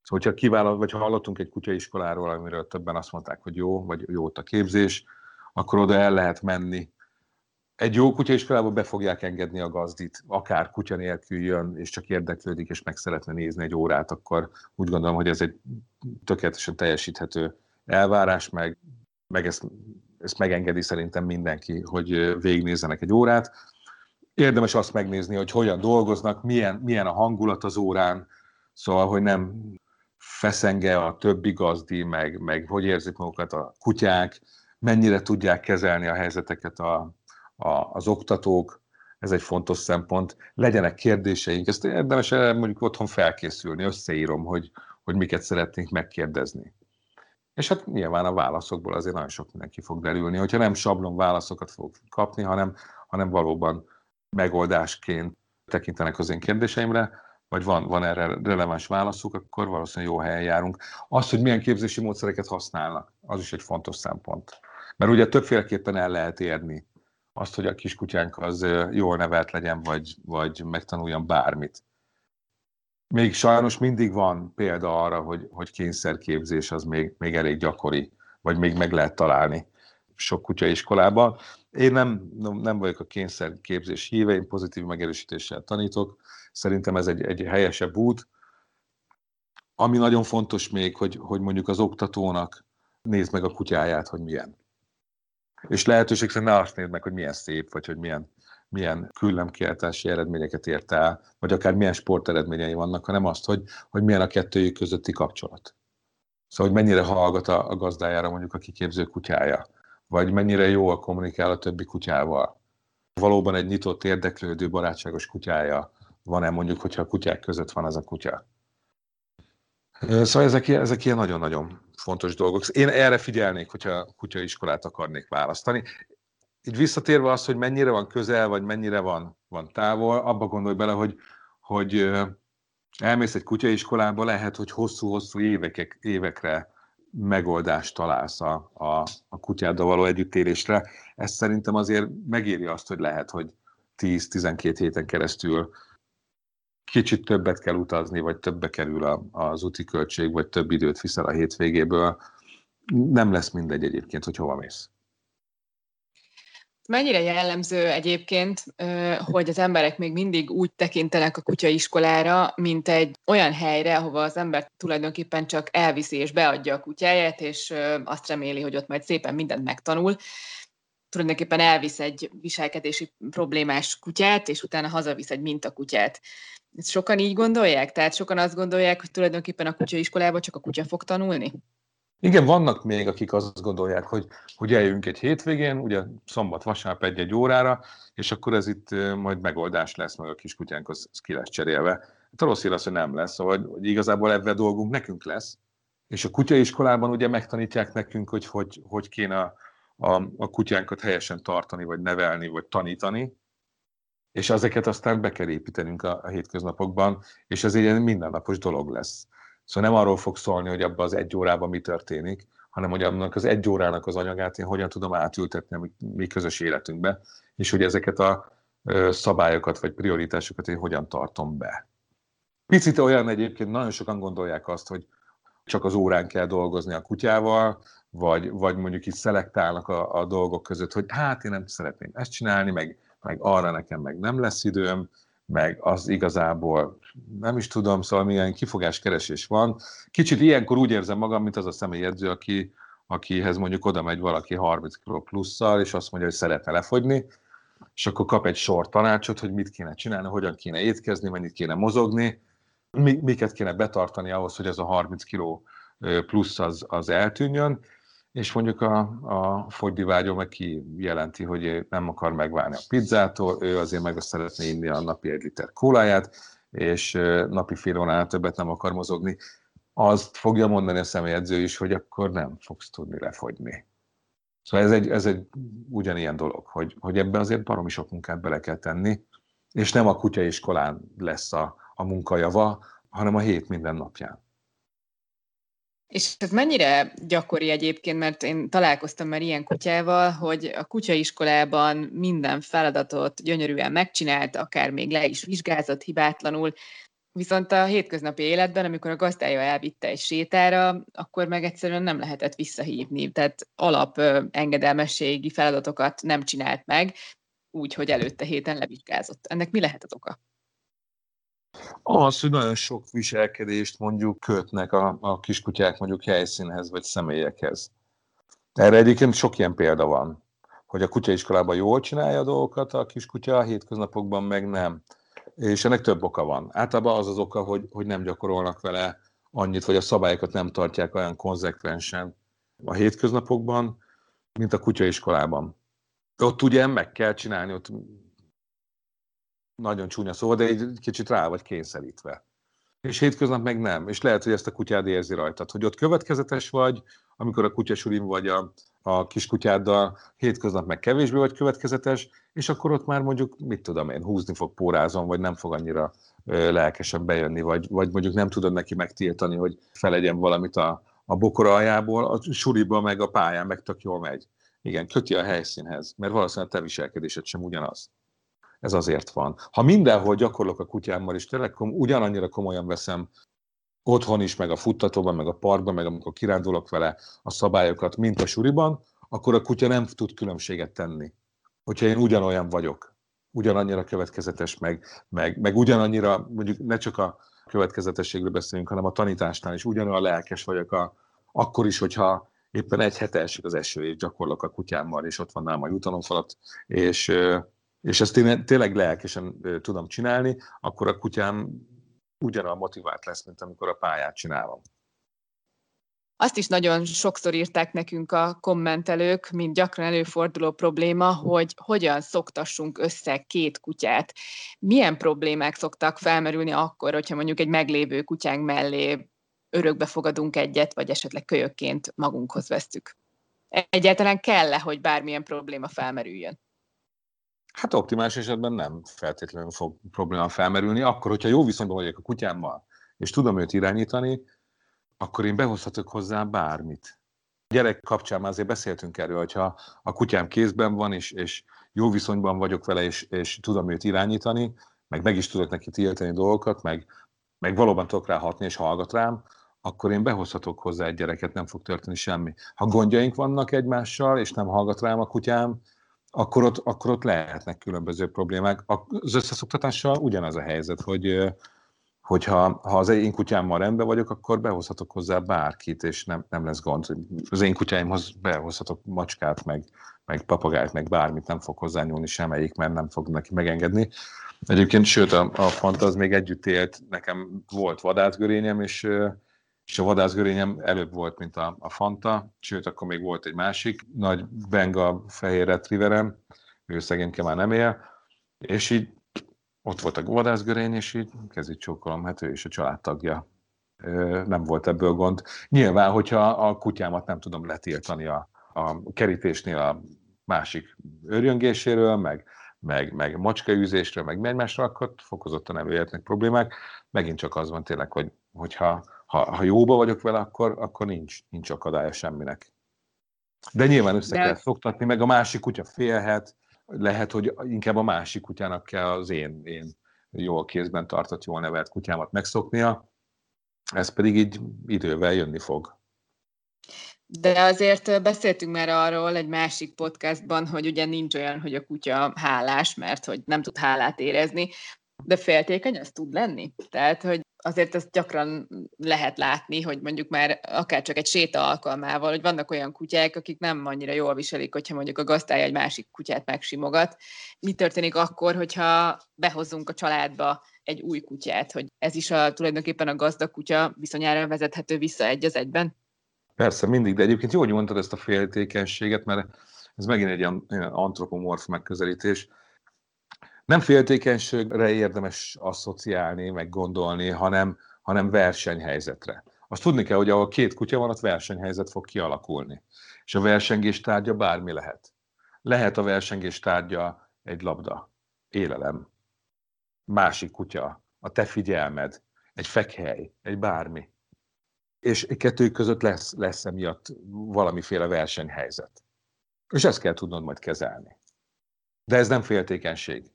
[SPEAKER 2] Szóval, hogyha kivállal, vagy ha hallottunk egy kutyaiskoláról, amiről többen azt mondták, hogy jó, vagy jó ott a képzés, akkor oda el lehet menni, egy jó kutyaiskolába be fogják engedni a gazdit, akár kutya nélkül jön, és csak érdeklődik, és meg szeretne nézni egy órát, akkor úgy gondolom, hogy ez egy tökéletesen teljesíthető elvárás, meg, meg ezt, ezt megengedi szerintem mindenki, hogy végignézzenek egy órát. Érdemes azt megnézni, hogy hogyan dolgoznak, milyen, milyen a hangulat az órán, szóval, hogy nem feszenge a többi gazdi, meg, meg hogy érzik magukat a kutyák, mennyire tudják kezelni a helyzeteket a, a, az oktatók, ez egy fontos szempont, legyenek kérdéseink, ezt érdemes mondjuk otthon felkészülni, összeírom, hogy, hogy miket szeretnénk megkérdezni. És hát nyilván a válaszokból azért nagyon sok mindenki fog derülni, hogyha nem sablon válaszokat fog kapni, hanem, hanem valóban megoldásként tekintenek az én kérdéseimre, vagy van, van erre releváns válaszuk, akkor valószínűleg jó helyen járunk. Az, hogy milyen képzési módszereket használnak, az is egy fontos szempont. Mert ugye többféleképpen el lehet érni azt, hogy a kiskutyánk az jól nevelt legyen, vagy, vagy megtanuljon bármit. Még sajnos mindig van példa arra, hogy, hogy kényszerképzés az még, még elég gyakori, vagy még meg lehet találni sok kutyaiskolában. Én nem, nem vagyok a kényszerképzés híve, én pozitív megerősítéssel tanítok. Szerintem ez egy, egy helyesebb út. Ami nagyon fontos még, hogy, hogy mondjuk az oktatónak nézd meg a kutyáját, hogy milyen. És lehetőség szerint ne azt nézd meg, hogy milyen szép, vagy hogy milyen, milyen küllemkiáltási eredményeket ért el, vagy akár milyen sporteredményei vannak, hanem azt, hogy, hogy milyen a kettőjük közötti kapcsolat. Szóval, hogy mennyire hallgat a, a gazdájára mondjuk a kiképző kutyája, vagy mennyire jól kommunikál a többi kutyával. Valóban egy nyitott, érdeklődő, barátságos kutyája van-e mondjuk, hogyha a kutyák között van az a kutya. Szóval ezek, ezek ilyen nagyon-nagyon fontos dolgok. Én erre figyelnék, hogyha kutyaiskolát akarnék választani. Így visszatérve az, hogy mennyire van közel, vagy mennyire van, van távol, abba gondolj bele, hogy, hogy elmész egy kutyaiskolába, lehet, hogy hosszú-hosszú évek, évekre megoldást találsz a, a, a kutyáddal való együttélésre. Ez szerintem azért megéri azt, hogy lehet, hogy 10-12 héten keresztül kicsit többet kell utazni, vagy többe kerül a, az úti költség, vagy több időt viszel a hétvégéből. Nem lesz mindegy egyébként, hogy hova mész.
[SPEAKER 1] Mennyire jellemző egyébként, hogy az emberek még mindig úgy tekintenek a kutyaiskolára, mint egy olyan helyre, ahova az ember tulajdonképpen csak elviszi és beadja a kutyáját, és azt reméli, hogy ott majd szépen mindent megtanul. Tulajdonképpen elvisz egy viselkedési problémás kutyát, és utána hazavisz egy mintakutyát. Ezt sokan így gondolják? Tehát sokan azt gondolják, hogy tulajdonképpen a kutyaiskolába csak a kutya fog tanulni?
[SPEAKER 2] Igen, vannak még, akik azt gondolják, hogy, hogy eljünk egy hétvégén, ugye szombat, vasárnap egy-egy órára, és akkor ez itt majd megoldás lesz, meg a kiskutyánk az, az ki lesz cserélve. Hát a az, hogy nem lesz, szóval, hogy igazából ebben dolgunk nekünk lesz. És a kutyaiskolában ugye megtanítják nekünk, hogy hogy, hogy kéne a, a, a kutyánkat helyesen tartani, vagy nevelni, vagy tanítani, és ezeket aztán be kell építenünk a, a hétköznapokban, és ez egy mindennapos dolog lesz. Szóval nem arról fog szólni, hogy abban az egy órában mi történik, hanem hogy annak az egy órának az anyagát én hogyan tudom átültetni a mi, mi közös életünkbe, és hogy ezeket a szabályokat vagy prioritásokat én hogyan tartom be. Picit olyan egyébként, nagyon sokan gondolják azt, hogy csak az órán kell dolgozni a kutyával, vagy, vagy mondjuk itt szelektálnak a, a dolgok között, hogy hát én nem szeretném ezt csinálni, meg, meg arra nekem meg nem lesz időm, meg az igazából nem is tudom, szóval milyen kifogáskeresés van. Kicsit ilyenkor úgy érzem magam, mint az a személyedző, aki, akihez mondjuk oda megy valaki 30 kg plusszal, és azt mondja, hogy szeretne lefogyni, és akkor kap egy sor tanácsot, hogy mit kéne csinálni, hogyan kéne étkezni, mennyit kéne mozogni, miket kéne betartani ahhoz, hogy ez a 30 kg plusz az, az eltűnjön, és mondjuk a, a fogydivágyó meg jelenti, hogy nem akar megválni a pizzától, ő azért meg azt szeretné inni a napi egy liter kóláját, és napi fél óránál többet nem akar mozogni. Azt fogja mondani a személyedző is, hogy akkor nem fogsz tudni lefogyni. Szóval ez egy, ez egy ugyanilyen dolog, hogy, hogy ebben azért baromi sok munkát bele kell tenni, és nem a kutyaiskolán lesz a, a munkajava, hanem a hét minden napján.
[SPEAKER 1] És ez mennyire gyakori egyébként, mert én találkoztam már ilyen kutyával, hogy a kutyaiskolában minden feladatot gyönyörűen megcsinált, akár még le is vizsgázott hibátlanul, viszont a hétköznapi életben, amikor a gazdája elvitte egy sétára, akkor meg egyszerűen nem lehetett visszahívni, tehát alap engedelmességi feladatokat nem csinált meg, úgy, hogy előtte héten levizsgázott. Ennek mi lehet az oka?
[SPEAKER 2] Az, hogy nagyon sok viselkedést mondjuk kötnek a, a kiskutyák mondjuk helyszínhez vagy személyekhez. Erre egyébként sok ilyen példa van, hogy a kutyaiskolában jól csinálja a dolgokat a kiskutya, a hétköznapokban meg nem. És ennek több oka van. Általában az az oka, hogy, hogy nem gyakorolnak vele annyit, vagy a szabályokat nem tartják olyan konzekvensen a hétköznapokban, mint a kutyaiskolában. Ott ugye meg kell csinálni, ott nagyon csúnya szó, de egy kicsit rá vagy kényszerítve. És hétköznap meg nem. És lehet, hogy ezt a kutyád érzi rajtad, hogy ott következetes vagy, amikor a kutyasulim vagy a, a kiskutyáddal, hétköznap meg kevésbé vagy következetes, és akkor ott már mondjuk, mit tudom én, húzni fog pórázon, vagy nem fog annyira ö, lelkesen bejönni, vagy, vagy mondjuk nem tudod neki megtiltani, hogy felegyen valamit a, a bokor aljából, a suriba meg a pályán meg tök jól megy. Igen, köti a helyszínhez, mert valószínűleg a te viselkedésed sem ugyanaz. Ez azért van. Ha mindenhol gyakorlok a kutyámmal, és tényleg ugyanannyira komolyan veszem otthon is, meg a futtatóban, meg a parkban, meg amikor kirándulok vele a szabályokat, mint a suriban, akkor a kutya nem tud különbséget tenni. Hogyha én ugyanolyan vagyok, ugyanannyira következetes, meg, meg, meg ugyanannyira, mondjuk ne csak a következetességről beszélünk, hanem a tanításnál is ugyanolyan lelkes vagyok, a, akkor is, hogyha éppen egy hete esik az eső, és gyakorlok a kutyámmal, és ott van nálam a jutalomfalat, és, és ezt én tényleg lelkesen tudom csinálni, akkor a kutyám ugyanolyan motivált lesz, mint amikor a pályát csinálom.
[SPEAKER 1] Azt is nagyon sokszor írták nekünk a kommentelők, mint gyakran előforduló probléma, hogy hogyan szoktassunk össze két kutyát. Milyen problémák szoktak felmerülni akkor, hogyha mondjuk egy meglévő kutyánk mellé örökbe fogadunk egyet, vagy esetleg kölyökként magunkhoz vesztük. Egyáltalán kell-e, hogy bármilyen probléma felmerüljön?
[SPEAKER 2] Hát optimális esetben nem feltétlenül fog probléma felmerülni. Akkor, hogyha jó viszonyban vagyok a kutyámmal, és tudom őt irányítani, akkor én behozhatok hozzá bármit. A gyerek kapcsán már azért beszéltünk erről, hogyha a kutyám kézben van, és, és jó viszonyban vagyok vele, és, és tudom őt irányítani, meg meg is tudok neki tiltani dolgokat, meg, meg valóban tudok rá hatni, és hallgat rám, akkor én behozhatok hozzá egy gyereket, nem fog történni semmi. Ha gondjaink vannak egymással, és nem hallgat rám a kutyám, akkor ott, akkor ott lehetnek különböző problémák. Az összeszoktatással ugyanaz a helyzet, hogy hogyha ha az én kutyámmal rendben vagyok, akkor behozhatok hozzá bárkit, és nem, nem lesz gond. Az én kutyáimhoz behozhatok macskát, meg, meg papagájt, meg bármit, nem fog hozzányúlni semmelyik, mert nem fog neki megengedni. Egyébként, sőt, a, a Fanta az még együtt élt, nekem volt vadászgörényem, és, és a vadászgörényem előbb volt, mint a, a Fanta, sőt, akkor még volt egy másik nagy benga fehér retrieverem, ő szegényke már nem él, és így ott volt a vadászgörény, és így kezit csókolom, hát ő is a családtagja. Nem volt ebből gond. Nyilván, hogyha a kutyámat nem tudom letiltani a, a kerítésnél a másik őrjöngéséről, meg, meg, meg macskaűzésről, meg egymásról, akkor fokozottan előjöhetnek problémák. Megint csak az van tényleg, hogy, hogyha ha, ha jóba vagyok vele, akkor, akkor nincs, nincs akadálya semminek. De nyilván össze De... kell szoktatni, meg a másik kutya félhet, lehet, hogy inkább a másik kutyának kell az én, én jól kézben tartott, jól nevelt kutyámat megszoknia, ez pedig így idővel jönni fog.
[SPEAKER 1] De azért beszéltünk már arról egy másik podcastban, hogy ugye nincs olyan, hogy a kutya hálás, mert hogy nem tud hálát érezni, de féltékeny az tud lenni. Tehát, hogy azért ezt gyakran lehet látni, hogy mondjuk már akár csak egy séta alkalmával, hogy vannak olyan kutyák, akik nem annyira jól viselik, hogyha mondjuk a gazdája egy másik kutyát megsimogat. Mi történik akkor, hogyha behozunk a családba egy új kutyát, hogy ez is a, tulajdonképpen a gazdag kutya viszonyára vezethető vissza egy az egyben?
[SPEAKER 2] Persze, mindig, de egyébként jó, hogy mondtad ezt a féltékenységet, mert ez megint egy ilyen antropomorf megközelítés nem féltékenységre érdemes asszociálni, meg gondolni, hanem, hanem versenyhelyzetre. Azt tudni kell, hogy ahol két kutya van, ott versenyhelyzet fog kialakulni. És a versengés tárgya bármi lehet. Lehet a versengés tárgya egy labda, élelem, másik kutya, a te figyelmed, egy fekhely, egy bármi. És kettő között lesz, lesz emiatt valamiféle versenyhelyzet. És ezt kell tudnod majd kezelni. De ez nem féltékenység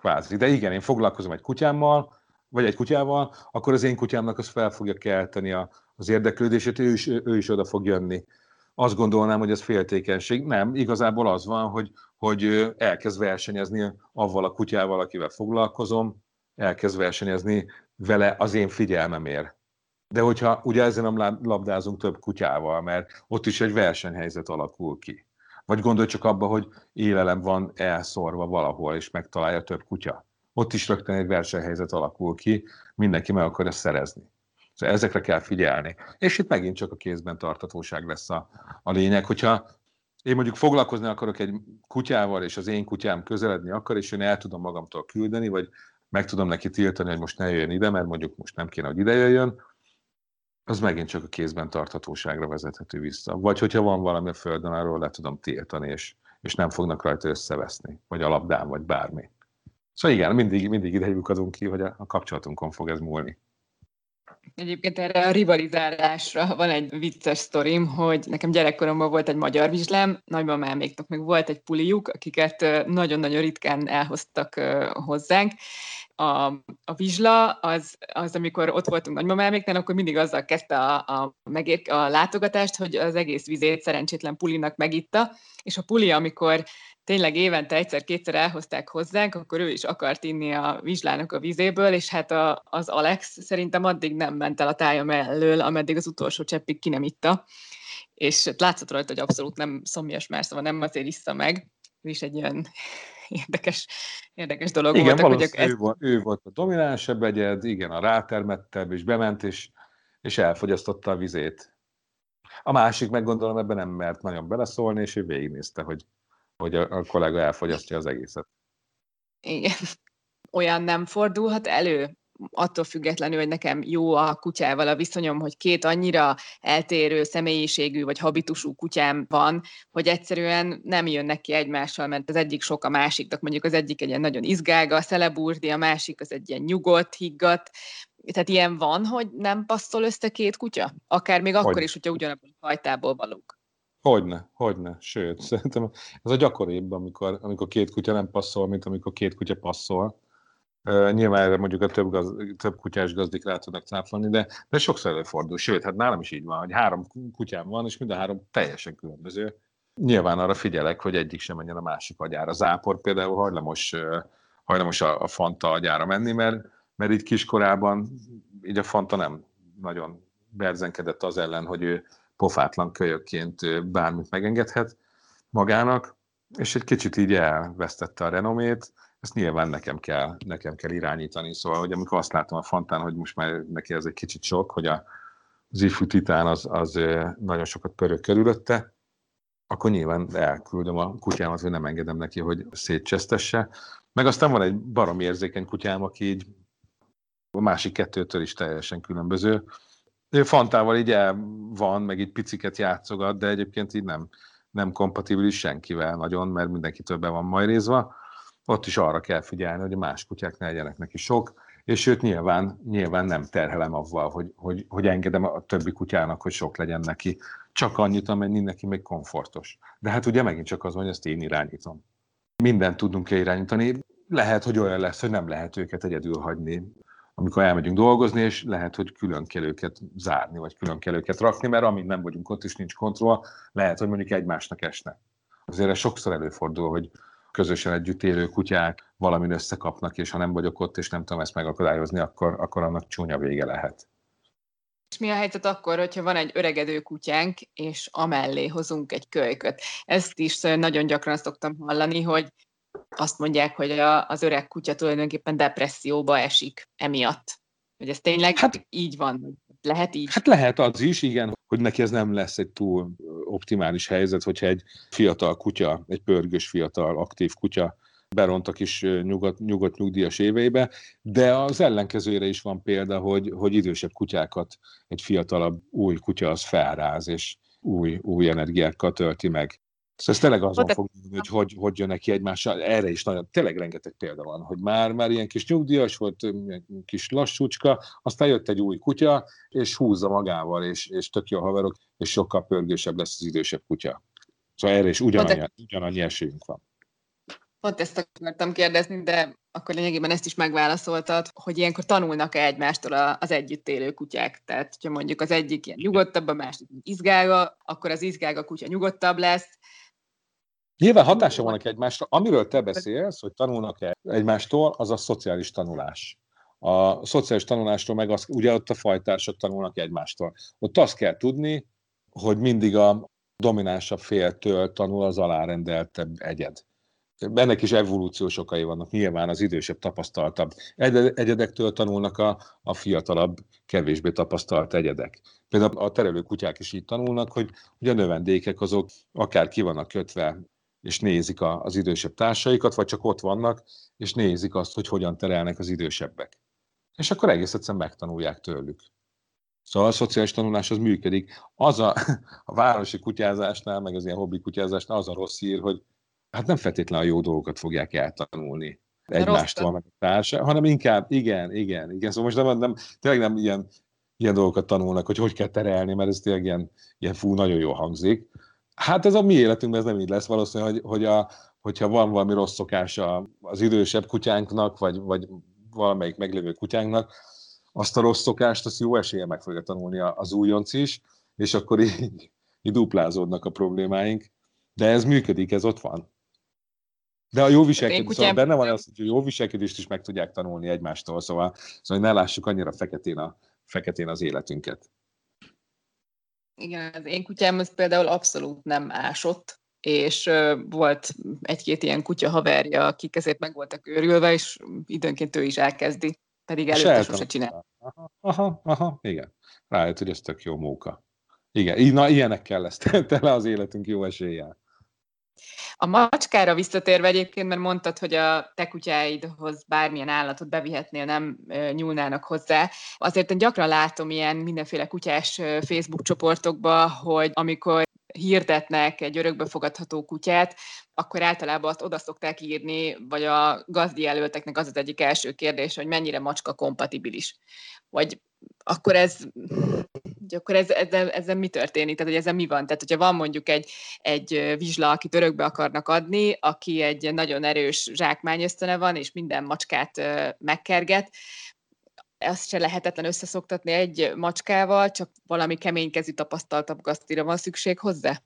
[SPEAKER 2] kvázi. De igen, én foglalkozom egy kutyámmal, vagy egy kutyával, akkor az én kutyámnak az fel fogja kelteni a, az érdeklődését, ő is, ő is oda fog jönni. Azt gondolnám, hogy ez féltékenység. Nem, igazából az van, hogy, hogy elkezd versenyezni avval a kutyával, akivel foglalkozom, elkezd versenyezni vele az én figyelmemért. De hogyha ugye ezen nem labdázunk több kutyával, mert ott is egy versenyhelyzet alakul ki. Vagy gondolj csak abba, hogy élelem van elszorva valahol, és megtalálja több kutya. Ott is rögtön egy versenyhelyzet alakul ki, mindenki meg akarja szerezni. Szóval ezekre kell figyelni. És itt megint csak a kézben tartatóság lesz a, a lényeg. Hogyha én mondjuk foglalkozni akarok egy kutyával, és az én kutyám közeledni akar, és én el tudom magamtól küldeni, vagy meg tudom neki tiltani, hogy most ne jöjjön ide, mert mondjuk most nem kéne, hogy ide jöjjön, az megint csak a kézben tarthatóságra vezethető vissza. Vagy hogyha van valami a földön, arról le tudom tiltani, és, és nem fognak rajta összeveszni, vagy a labdán, vagy bármi. Szóval igen, mindig, mindig ide adunk ki, hogy a, a kapcsolatunkon fog ez múlni.
[SPEAKER 1] Egyébként erre a rivalizálásra van egy vicces sztorim, hogy nekem gyerekkoromban volt egy magyar vizslám, nagymamáméknak meg volt egy puliuk, akiket nagyon-nagyon ritkán elhoztak hozzánk, a, a vizsla, az, az, amikor ott voltunk nagymamáméknál, akkor mindig azzal kezdte a, a, megér, a látogatást, hogy az egész vizét szerencsétlen pulinak megitta, és a puli, amikor tényleg évente egyszer-kétszer elhozták hozzánk, akkor ő is akart inni a vizslának a vizéből, és hát a, az Alex szerintem addig nem ment el a tája mellől, ameddig az utolsó cseppig ki nem itta, és látszott rajta, hogy abszolút nem szomjas már, szóval nem azért iszta meg, ő is egy ilyen érdekes, érdekes dolog
[SPEAKER 2] igen,
[SPEAKER 1] voltak.
[SPEAKER 2] Hogy ez... ő, volt, ő volt a dominánsebb egyed, igen, a rátermettebb, és bement, és, és elfogyasztotta a vizét. A másik, meg gondolom, ebben nem mert nagyon beleszólni, és ő végignézte, hogy, hogy a, a kollega elfogyasztja az egészet.
[SPEAKER 1] Igen. Olyan nem fordulhat elő, attól függetlenül, hogy nekem jó a kutyával a viszonyom, hogy két annyira eltérő személyiségű vagy habitusú kutyám van, hogy egyszerűen nem jönnek ki egymással, mert az egyik sok a másiknak, mondjuk az egyik egy ilyen nagyon izgága, szeleburdi, a másik az egy ilyen nyugodt, higgadt, tehát ilyen van, hogy nem passzol össze két kutya? Akár még hogy? akkor is, hogyha ugyanabban a fajtából valók.
[SPEAKER 2] Hogyne, hogyne, sőt, szerintem ez a gyakoribb, amikor, amikor két kutya nem passzol, mint amikor két kutya passzol. Nyilván erre mondjuk a több, gaz, több kutyás gazdik rá tudnak cáfolni, de, de sokszor előfordul. Sőt, hát nálam is így van, hogy három kutyám van, és mind a három teljesen különböző. Nyilván arra figyelek, hogy egyik sem menjen a másik agyára. Zápor például hajlamos, hajlamos a, a Fanta agyára menni, mert, mert így kiskorában így a Fanta nem nagyon berzenkedett az ellen, hogy ő pofátlan kölyökként bármit megengedhet magának, és egy kicsit így elvesztette a renomét, ezt nyilván nekem kell, nekem kell irányítani. Szóval, hogy amikor azt látom a Fantán, hogy most már neki ez egy kicsit sok, hogy a, az titán az, az nagyon sokat pörög körülötte, akkor nyilván elküldöm a kutyámat, hogy nem engedem neki, hogy szétcsesztesse. Meg aztán van egy barom érzékeny kutyám, aki így a másik kettőtől is teljesen különböző. Ő Fantával így el van, meg így piciket játszogat, de egyébként így nem, nem kompatibilis senkivel nagyon, mert mindenki többen van majrézva ott is arra kell figyelni, hogy a más kutyák ne legyenek neki sok, és őt nyilván, nyilván nem terhelem avval, hogy, hogy, hogy engedem a többi kutyának, hogy sok legyen neki. Csak annyit, amennyi neki még komfortos. De hát ugye megint csak az, hogy ezt én irányítom. Mindent tudunk kell irányítani. Lehet, hogy olyan lesz, hogy nem lehet őket egyedül hagyni, amikor elmegyünk dolgozni, és lehet, hogy külön kell őket zárni, vagy külön kell őket rakni, mert amint nem vagyunk ott, és nincs kontroll, lehet, hogy mondjuk egymásnak esne. Azért ez sokszor előfordul, hogy közösen együtt élő kutyák valamin összekapnak, és ha nem vagyok ott, és nem tudom ezt megakadályozni, akkor, akkor annak csúnya vége lehet.
[SPEAKER 1] És mi a helyzet akkor, hogyha van egy öregedő kutyánk, és amellé hozunk egy kölyköt? Ezt is nagyon gyakran szoktam hallani, hogy azt mondják, hogy a, az öreg kutya tulajdonképpen depresszióba esik emiatt. Hogy ez tényleg hát, így van? Lehet így?
[SPEAKER 2] Hát lehet az is, igen, hogy neki ez nem lesz egy túl optimális helyzet, hogyha egy fiatal kutya, egy pörgős fiatal, aktív kutya beront a kis nyugodt, nyugodt nyugdíjas éveibe, de az ellenkezőre is van példa, hogy, hogy idősebb kutyákat egy fiatalabb új kutya az felráz, és új, új energiákkal tölti meg. Szóval ez tényleg azon fog múlni, hogy, hogy hogy jön neki egymással. Erre is nagyon, tényleg rengeteg példa van, hogy már, már ilyen kis nyugdíjas volt, ilyen kis lassúcska, aztán jött egy új kutya, és húzza magával, és, és tök jó haverok, és sokkal pörgősebb lesz az idősebb kutya. Szóval erre is ugyanannyi, ugyanannyi esélyünk van.
[SPEAKER 1] Pont ezt akartam kérdezni, de akkor lényegében ezt is megválaszoltad, hogy ilyenkor tanulnak-e egymástól az együtt élő kutyák. Tehát, hogyha mondjuk az egyik ilyen nyugodtabb, a másik izgága, akkor az izgága kutya nyugodtabb lesz,
[SPEAKER 2] Nyilván hatása vannak egymásra. Amiről te beszélsz, hogy tanulnak-e egymástól, az a szociális tanulás. A szociális tanulásról meg az, ugye ott a fajtársak tanulnak egymástól. Ott azt kell tudni, hogy mindig a dominánsabb féltől tanul az alárendeltebb egyed. Ennek is evolúciós okai vannak, nyilván az idősebb, tapasztaltabb egyedektől tanulnak a, a fiatalabb, kevésbé tapasztalt egyedek. Például a terelő kutyák is így tanulnak, hogy, hogy a növendékek azok akár ki vannak kötve és nézik az idősebb társaikat, vagy csak ott vannak, és nézik azt, hogy hogyan terelnek az idősebbek. És akkor egész egyszerűen megtanulják tőlük. Szóval a szociális tanulás az működik. Az a, a városi kutyázásnál, meg az ilyen hobbi kutyázásnál az a rossz hír, hogy hát nem feltétlenül a jó dolgokat fogják eltanulni egymástól, meg a társa, hanem inkább, igen, igen, igen. Szóval most nem, nem, tényleg nem ilyen ilyen dolgokat tanulnak, hogy hogy kell terelni, mert ez tényleg ilyen, ilyen fú, nagyon jó hangzik. Hát ez a mi életünkben ez nem így lesz valószínűleg, hogy, hogy a, hogyha van valami rossz szokása az idősebb kutyánknak, vagy, vagy valamelyik meglévő kutyánknak, azt a rossz szokást, azt jó esélye meg fogja tanulni az újonc is, és akkor így, így duplázódnak a problémáink. De ez működik, ez ott van. De a jó viselkedés, kutyám... szóval benne van az, hogy a jó viselkedést is meg tudják tanulni egymástól, szóval, szóval ne lássuk annyira feketén, a, feketén az életünket.
[SPEAKER 1] Igen, az én kutyám az például abszolút nem ásott, és volt egy-két ilyen kutya haverja, akik ezért meg voltak őrülve, és időnként ő is elkezdi, pedig előtte sose csinál.
[SPEAKER 2] Aha, aha, aha, igen. Rájött, hogy ez tök jó móka. Igen, na ilyenekkel lesz tele az életünk jó eséllyel.
[SPEAKER 1] A macskára visszatérve egyébként, mert mondtad, hogy a te kutyáidhoz bármilyen állatot bevihetnél, nem nyúlnának hozzá. Azért én gyakran látom ilyen mindenféle kutyás Facebook csoportokba, hogy amikor hirdetnek egy örökbefogadható kutyát, akkor általában azt oda szokták írni, vagy a gazdi jelölteknek az az egyik első kérdés, hogy mennyire macska kompatibilis. Vagy akkor ez, akkor ez, ezzel, ezzel mi történik? Tehát, hogy ezzel mi van? Tehát, hogyha van mondjuk egy, egy vizsla, akit örökbe akarnak adni, aki egy nagyon erős zsákmányösztöne van, és minden macskát megkerget, azt se lehetetlen összeszoktatni egy macskával, csak valami keménykezű tapasztaltabb gaztira van szükség hozzá?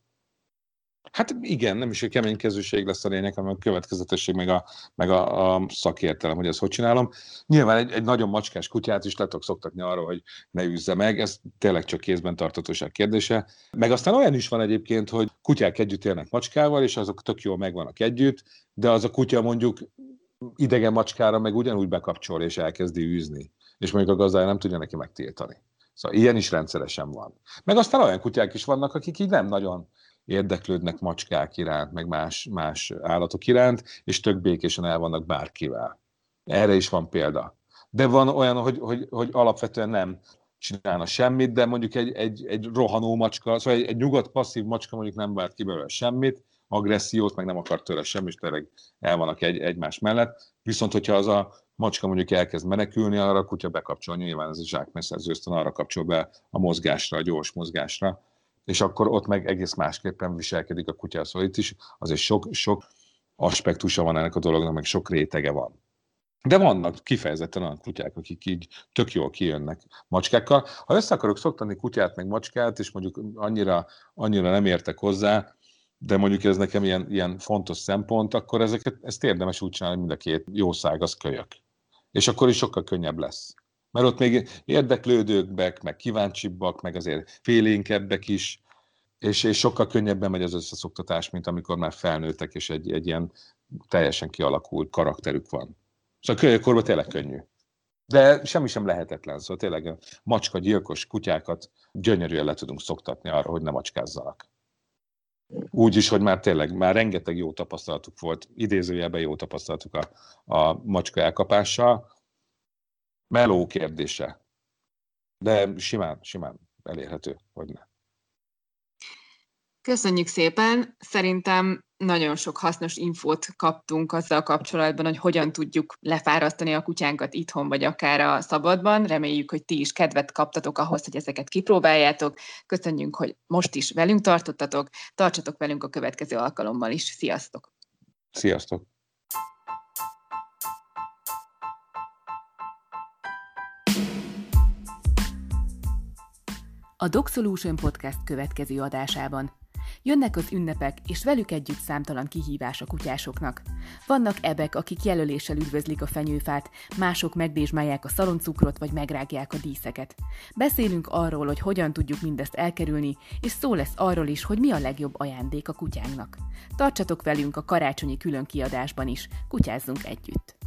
[SPEAKER 2] Hát igen, nem is a keménykezőség lesz a lényeg, hanem a következetesség, meg a, meg a, a szakértelem, hogy ezt hogy csinálom. Nyilván egy, egy nagyon macskás kutyát is le tudok szoktatni arra, hogy ne üzze meg, ez tényleg csak kézben tartatóság kérdése. Meg aztán olyan is van egyébként, hogy kutyák együtt élnek macskával, és azok tök jól megvannak együtt, de az a kutya mondjuk idegen macskára meg ugyanúgy bekapcsol és elkezdi űzni. És mondjuk a gazdája nem tudja neki megtiltani. Szóval ilyen is rendszeresen van. Meg aztán olyan kutyák is vannak, akik így nem nagyon érdeklődnek macskák iránt, meg más, más állatok iránt, és tök békésen el vannak bárkivel. Erre is van példa. De van olyan, hogy, hogy, hogy alapvetően nem csinálna semmit, de mondjuk egy, egy, egy rohanó macska, szóval egy, egy nyugodt, passzív macska mondjuk nem várt ki belőle semmit, agressziót, meg nem akar tőle semmit, és tényleg el vannak egy, egymás mellett. Viszont, hogyha az a macska mondjuk elkezd menekülni, arra a kutya bekapcsol, nyilván ez a zsákmesszerző arra kapcsol be a mozgásra, a gyors mozgásra, és akkor ott meg egész másképpen viselkedik a kutya. Szóval itt is azért sok, sok aspektusa van ennek a dolognak, meg sok rétege van. De vannak kifejezetten olyan kutyák, akik így tök jól kijönnek macskákkal. Ha össze akarok szoktani kutyát meg macskát, és mondjuk annyira, annyira nem értek hozzá, de mondjuk ez nekem ilyen, ilyen fontos szempont, akkor ezeket, ezt érdemes úgy csinálni, mind a két jószág az kölyök. És akkor is sokkal könnyebb lesz. Mert ott még érdeklődőkbek, meg kíváncsibbak, meg azért félénkebbek is, és, és sokkal könnyebben megy az összeszoktatás, mint amikor már felnőttek, és egy, egy ilyen teljesen kialakult karakterük van. Szóval kölyökkorban tényleg könnyű. De semmi sem lehetetlen, szóval tényleg macska gyilkos kutyákat gyönyörűen le tudunk szoktatni arra, hogy ne macskázzanak. Úgy is, hogy már tényleg, már rengeteg jó tapasztalatuk volt, idézőjelben jó tapasztalatuk a, a macska elkapással, meló kérdése. De simán, simán elérhető, hogy ne.
[SPEAKER 1] Köszönjük szépen! Szerintem nagyon sok hasznos infót kaptunk azzal kapcsolatban, hogy hogyan tudjuk lefárasztani a kutyánkat itthon, vagy akár a szabadban. Reméljük, hogy ti is kedvet kaptatok ahhoz, hogy ezeket kipróbáljátok. Köszönjük, hogy most is velünk tartottatok. Tartsatok velünk a következő alkalommal is. Sziasztok!
[SPEAKER 2] Sziasztok!
[SPEAKER 3] A Dog Solution Podcast következő adásában. Jönnek az ünnepek, és velük együtt számtalan kihívás a kutyásoknak. Vannak ebek, akik jelöléssel üdvözlik a fenyőfát, mások megdésmálják a szaloncukrot, vagy megrágják a díszeket. Beszélünk arról, hogy hogyan tudjuk mindezt elkerülni, és szó lesz arról is, hogy mi a legjobb ajándék a kutyánknak. Tartsatok velünk a karácsonyi külön kiadásban is, kutyázzunk együtt!